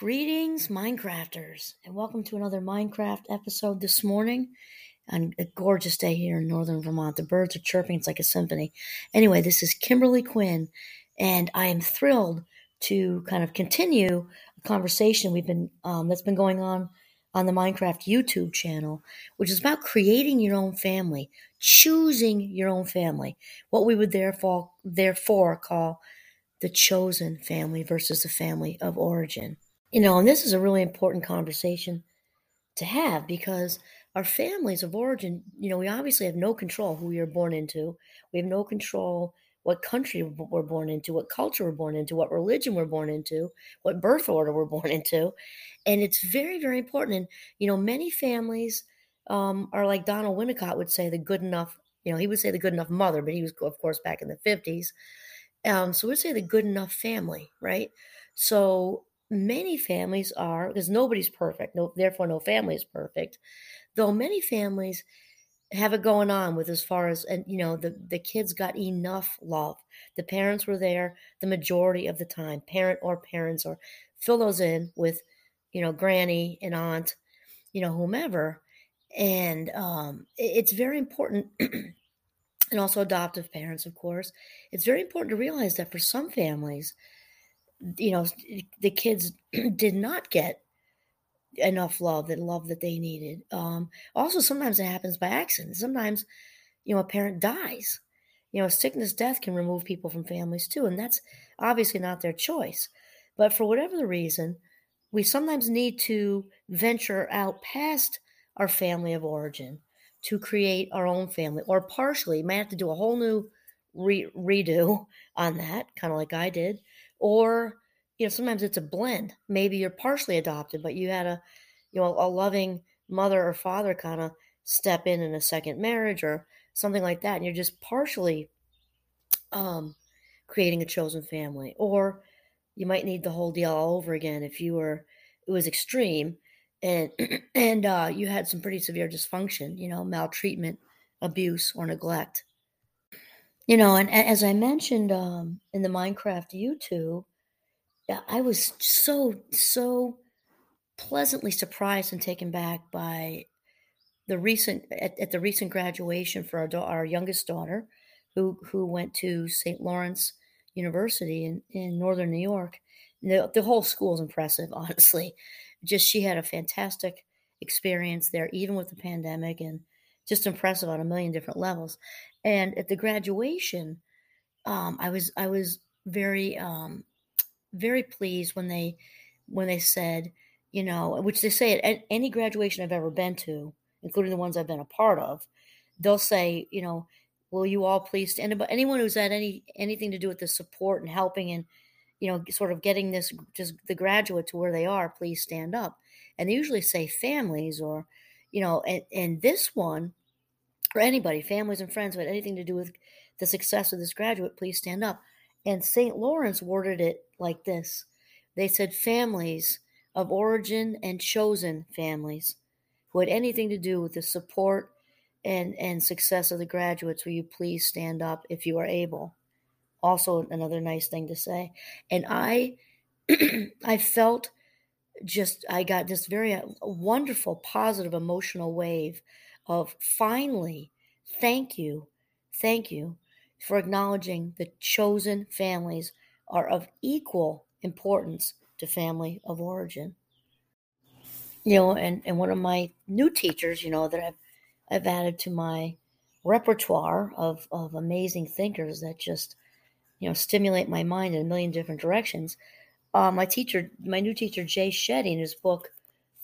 Greetings, Mindcrafters, and welcome to another Mindcraft episode this morning on a gorgeous day here in northern Vermont. The birds are chirping, it's like a symphony. Anyway, this is Kimberly Quinn, and I am thrilled to kind of continue a conversation we've been um, that's been going on on the Mindcraft YouTube channel, which is about creating your own family, choosing your own family, what we would therefore therefore call the chosen family versus the family of origin. You know, and this is a really important conversation to have because our families of origin, you know, we obviously have no control who we are born into. We have no control what country we're born into, what culture we're born into, what religion we're born into, what birth order we're born into. And it's very, very important. And, you know, many families um, are like Donald Winnicott would say, the good enough, you know, he would say the good enough mother, but he was, of course, back in the 50s. Um, so we'd say the good enough family, right? So many families are because nobody's perfect no therefore no family is perfect though many families have it going on with as far as and you know the the kids got enough love. The parents were there the majority of the time parent or parents or fill those in with you know granny and aunt you know whomever. And um it's very important and also adoptive parents of course. It's very important to realize that for some families you know, the kids did not get enough love, that love that they needed. Um, also, sometimes it happens by accident. Sometimes, you know, a parent dies. You know, sickness, death can remove people from families too, and that's obviously not their choice. But for whatever the reason, we sometimes need to venture out past our family of origin to create our own family, or partially, might have to do a whole new re- redo on that, kind of like I did or you know sometimes it's a blend. Maybe you're partially adopted but you had a you know a loving mother or father kind of step in in a second marriage or something like that and you're just partially um creating a chosen family or you might need the whole deal all over again if you were it was extreme and and uh, you had some pretty severe dysfunction you know maltreatment abuse or neglect you know, and as I mentioned um, in the Mindcraft YouTube, I was so so pleasantly surprised and taken back by the recent at, at the recent graduation for our our youngest daughter, who who went to St. Lawrence University in in northern New York. The, the whole school is impressive, honestly. Just she had a fantastic experience there, even with the pandemic, and just impressive on a million different levels. And at the graduation, um, I was I was very um, very pleased when they when they said, you know, which they say at any graduation I've ever been to, including the ones I've been a part of, they'll say, you know, will you all please up? Anyone who's had any anything to do with the support and helping and you know, sort of getting this just the graduate to where they are, please stand up. And they usually say families or, you know, and, and this one or anybody, families and friends who had anything to do with the success of this graduate, please stand up. And St. Lawrence worded it like this They said, families of origin and chosen families who had anything to do with the support and, and success of the graduates, will you please stand up if you are able? Also, another nice thing to say. And I, I felt just, I got this very uh, wonderful, positive, emotional wave of finally, thank you, thank you for acknowledging the chosen families are of equal importance to family of origin. You know, and, and one of my new teachers, you know, that I've I've added to my repertoire of, of amazing thinkers that just, you know, stimulate my mind in a million different directions. Uh, my teacher, my new teacher, Jay Shetty, in his book,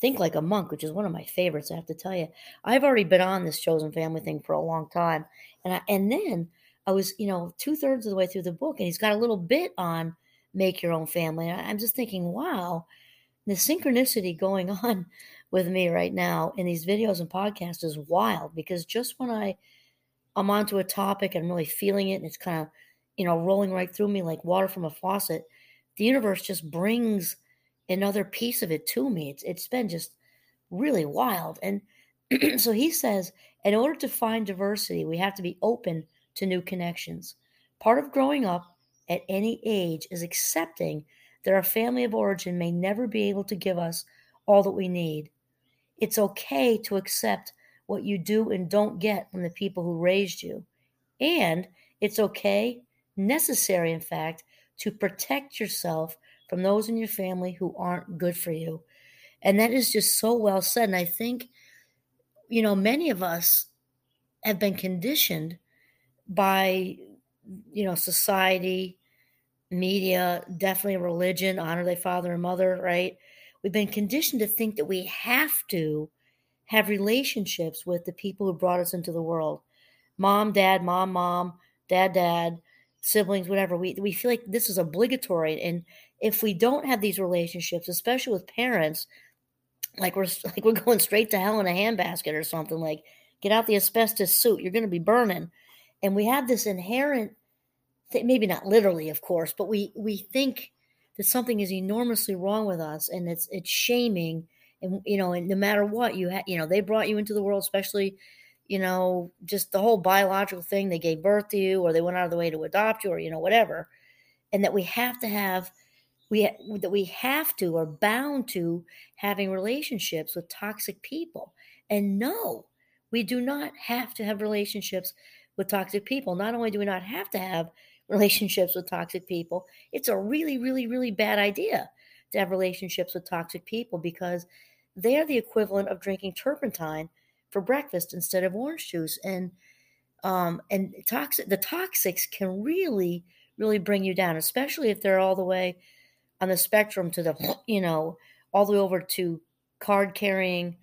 Think Like a Monk, which is one of my favorites, I have to tell you. I've already been on this chosen family thing for a long time. And I, and then I was, you know, two thirds of the way through the book, and he's got a little bit on make your own family. And I'm just thinking, wow, the synchronicity going on with me right now in these videos and podcasts is wild because just when I I'm onto a topic and I'm really feeling it and it's kind of, you know, rolling right through me like water from a faucet, the universe just brings another piece of it to me. It's it's been just really wild. And so he says, in order to find diversity, we have to be open to new connections. Part of growing up at any age is accepting that our family of origin may never be able to give us all that we need. It's okay to accept what you do and don't get from the people who raised you. And it's okay, necessary, in fact, to protect yourself from those in your family who aren't good for you. And that is just so well said. And I think, you know, many of us have been conditioned by, you know, society, media, definitely religion, honor thy father and mother, right? We've been conditioned to think that we have to have relationships with the people who brought us into the world mom, dad, mom, mom, dad, dad, siblings, whatever. We, we feel like this is obligatory. And if we don't have these relationships, especially with parents, like we're like we're going straight to hell in a handbasket or something like get out the asbestos suit you're going to be burning and we have this inherent maybe not literally of course but we we think that something is enormously wrong with us and it's it's shaming and you know and no matter what you had you know they brought you into the world especially you know just the whole biological thing they gave birth to you or they went out of the way to adopt you or you know whatever and that we have to have we that we have to or bound to having relationships with toxic people. And no we do not have to have relationships with toxic people. Not only do we not have to have relationships with toxic people it's a really really really bad idea to have relationships with toxic people because they are the equivalent of drinking turpentine for breakfast instead of orange juice and um and toxic the toxics can really really bring you down especially if they're all the way on the spectrum to the, you know, all the way over to card carrying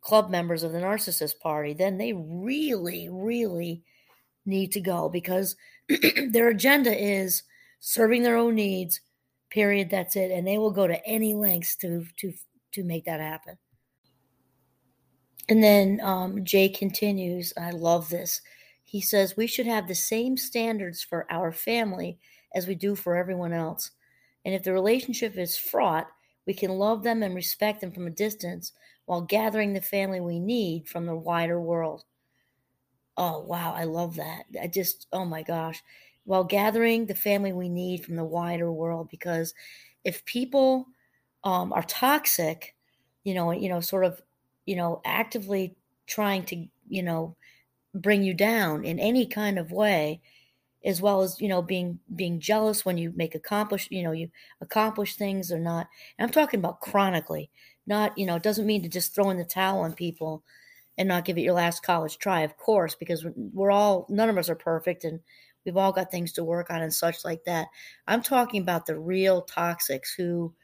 club members of the narcissist party, then they really, really need to go because their agenda is serving their own needs. Period. That's it. And they will go to any lengths to to to make that happen. And then um, Jay continues. I love this. He says we should have the same standards for our family as we do for everyone else. And if the relationship is fraught, we can love them and respect them from a distance while gathering the family we need from the wider world. Oh, wow. I love that. I just, oh my gosh. While gathering the family we need from the wider world, because if people um, are toxic, you know, you know, sort of, you know, actively trying to, you know, bring you down in any kind of way, as well as you know being being jealous when you make accomplish you know you accomplish things or not. And i'm talking about chronically not you know it doesn't mean to just throw in the towel on people and not give it your last college try of course because we're all none of us are perfect and we've all got things to work on and such like that. I'm talking about the real toxics who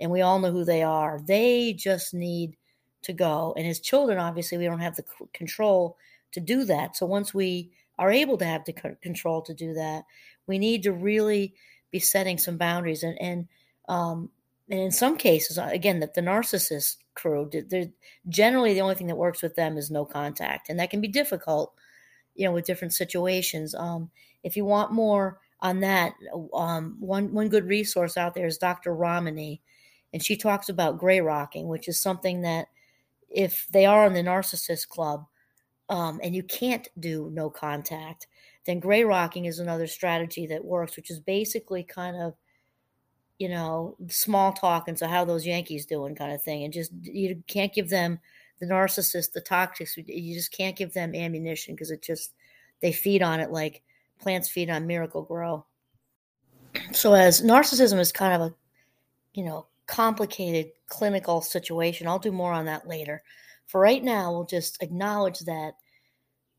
and we all know who they are. They just need to go and as children obviously we don't have the control to do that so once we are able to have the control to do that. We need to really be setting some boundaries, and and um, and in some cases, uh, again, that the narcissist crew, they're generally the only thing that works with them is no contact, and that can be difficult, you know, with different situations. Um, if you want more on that, um, one one good resource out there is Dr. Ramani, and she talks about gray rocking, which is something that if they are in the narcissist club, um, and you can't do no contact, then gray rocking is another strategy that works, which is basically kind of, you know, small talk and so how those Yankees doing kind of thing, and just you can't give them the narcissist, the toxics. You just can't give them ammunition because it just they feed on it like plants feed on Miracle-Gro. So as narcissism is kind of a, you know, complicated clinical situation. I'll do more on that later for right now, we'll just acknowledge that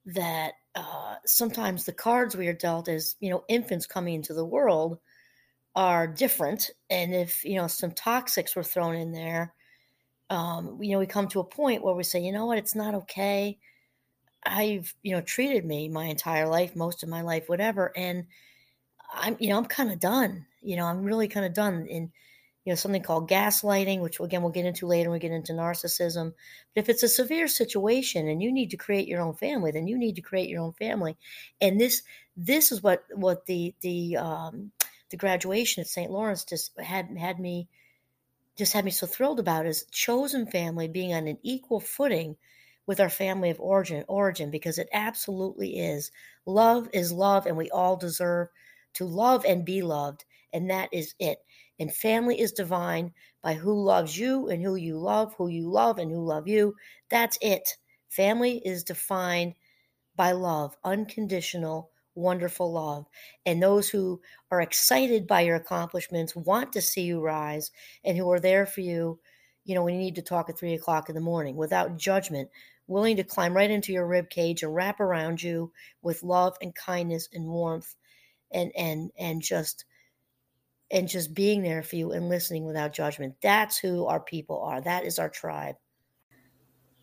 that uh, sometimes the cards we are dealt as you know infants coming into the world are different, and if you know some toxics were thrown in there, um, you know we come to a point where we say, you know what, it's not okay. I've you know treated me my entire life, most of my life, whatever, and I'm you know I'm kind of done. You know I'm really kind of done in you know something called gaslighting which again we'll get into later when we get into narcissism. But if it's a severe situation and you need to create your own family then you need to create your own family. And this this is what what the the um the graduation at st lawrence just had had me just had me so thrilled about is chosen family being on an equal footing with our family of origin origin because it absolutely is. Love is love and we all deserve to love and be loved and that is it And family is divine by who loves you and who you love, who you love and who love you. That's it. Family is defined by love, unconditional, wonderful love. And those who are excited by your accomplishments, want to see you rise, and who are there for you, you know, when you need to talk at three o'clock in the morning without judgment, willing to climb right into your rib cage and wrap around you with love and kindness and warmth and and and just and just being there for you and listening without judgment. That's who our people are. That is our tribe.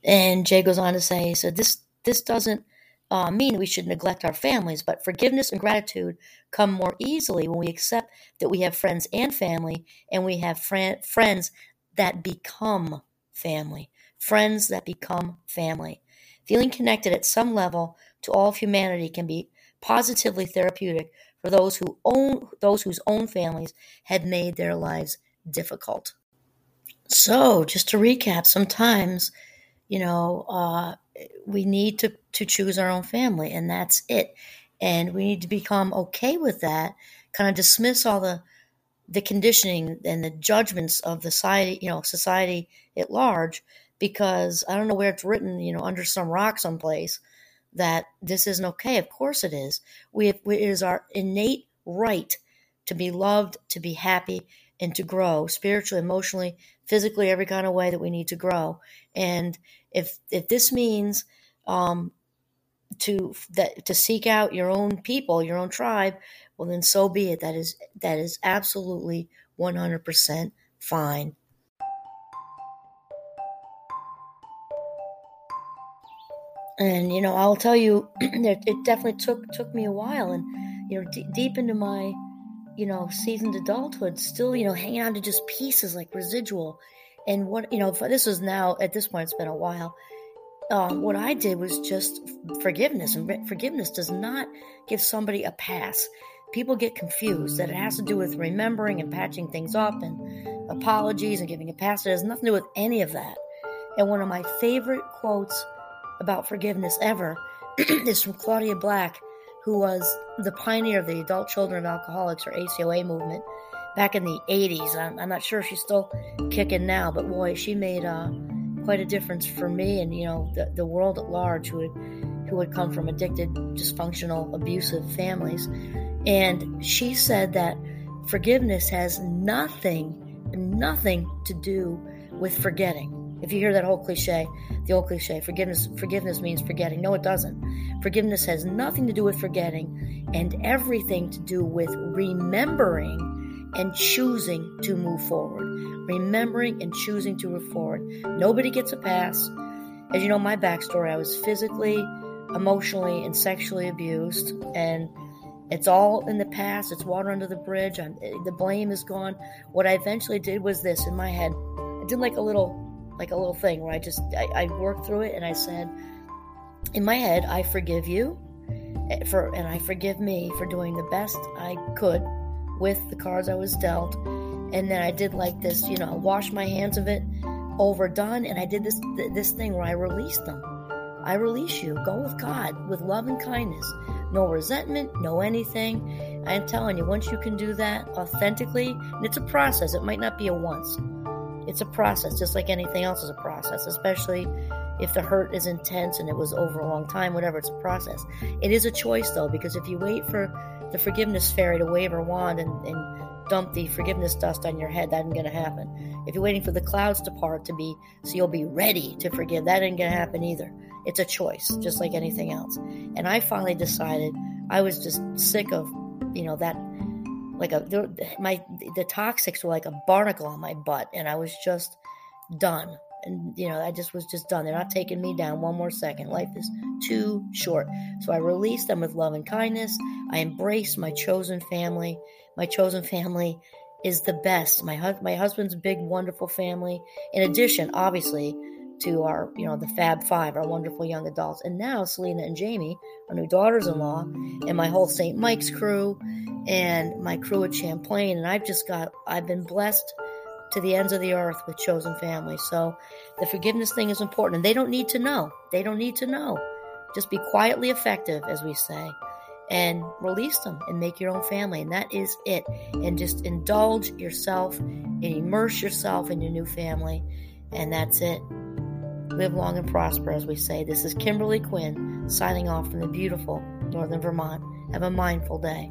And Jay goes on to say, so this this doesn't uh, mean we should neglect our families, but forgiveness and gratitude come more easily when we accept that we have friends and family, and we have fr- friends that become family. Friends that become family. Feeling connected at some level to all of humanity can be positively therapeutic for those who own those whose own families had made their lives difficult. So, just to recap, sometimes, you know, uh, we need to to choose our own family, and that's it. And we need to become okay with that. Kind of dismiss all the the conditioning and the judgments of the society, you know, society at large, because I don't know where it's written, you know, under some rock someplace that this isn't okay. Of course it is. We have, it is our innate right to be loved, to be happy, and to grow spiritually, emotionally, physically, every kind of way that we need to grow. And if if this means um, to that to seek out your own people, your own tribe, well then so be it. That is that is absolutely one hundred percent fine. And you know i'll tell you it definitely took took me a while. And you know d- deep into my you know seasoned adulthood still you know hanging on to just pieces like residual. And what you know this is now at this point it's been a while. Um, what i did was just forgiveness. And forgiveness does not give somebody a pass. People get confused. That it has to do with remembering and patching things up and apologies and giving a pass. It has nothing to do with any of that. And one of my favorite quotes about forgiveness ever is from Claudia Black, who was the pioneer of the Adult Children of Alcoholics or ACOA movement back in the 80s. I'm, I'm not sure if she's still kicking now, but boy, she made uh, quite a difference for me and you know the, the world at large who had, who had come from addicted, dysfunctional, abusive families. And she said that forgiveness has nothing, nothing to do with forgetting. If you hear that whole cliche, the old cliche, forgiveness forgiveness means forgetting. No, it doesn't. Forgiveness has nothing to do with forgetting and everything to do with remembering and choosing to move forward. Remembering and choosing to move forward. Nobody gets a pass. As you know, my backstory, I was physically, emotionally, and sexually abused, and it's all in the past. It's water under the bridge. I'm, the blame is gone. What I eventually did was this in my head. I did like a little like a little thing where I just I, I worked through it and I said in my head, I forgive you eh, for and I forgive me for doing the best I could with the cards I was dealt. And then I did like this, you know, I wash my hands of it, overdone, and I did this this thing where I released them. I release you. Go with God with love and kindness. No resentment, no anything. I'm telling you, once you can do that authentically, and it's a process, it might not be a once. It's a process, just like anything else is a process, especially if the hurt is intense and it was over a long time, whatever, it's a process. It is a choice, though, because if you wait for the forgiveness fairy to wave her wand and, and dump the forgiveness dust on your head, that ain't going to happen. If you're waiting for the clouds to part to be, so you'll be ready to forgive, that ain't going to happen either. It's a choice, just like anything else. And I finally decided I was just sick of, you know, that like a my the toxics were like a barnacle on my butt, and I was just done. And you know, I just was just done. They're not taking me down one more second. Life is too short. So I released them with love and kindness. I embraced my chosen family. My chosen family is the best. My hu- my husband's big, wonderful family. In addition, obviously, to our, you know, the Fab Five, our wonderful young adults. And now Selena and Jamie, our new daughters in law, and my whole St. Mike's crew and my crew at Champlain. And I've just got, I've been blessed to the ends of the earth with chosen family. So the forgiveness thing is important. And they don't need to know. They don't need to know. Just be quietly effective, as we say. and release them and make your own family. And that is it. And just indulge yourself and immerse yourself in your new family. And that's it. Live long and prosper, as we say. This is Kimberly Quinn signing off from the beautiful Northern Vermont. Have a mindful day.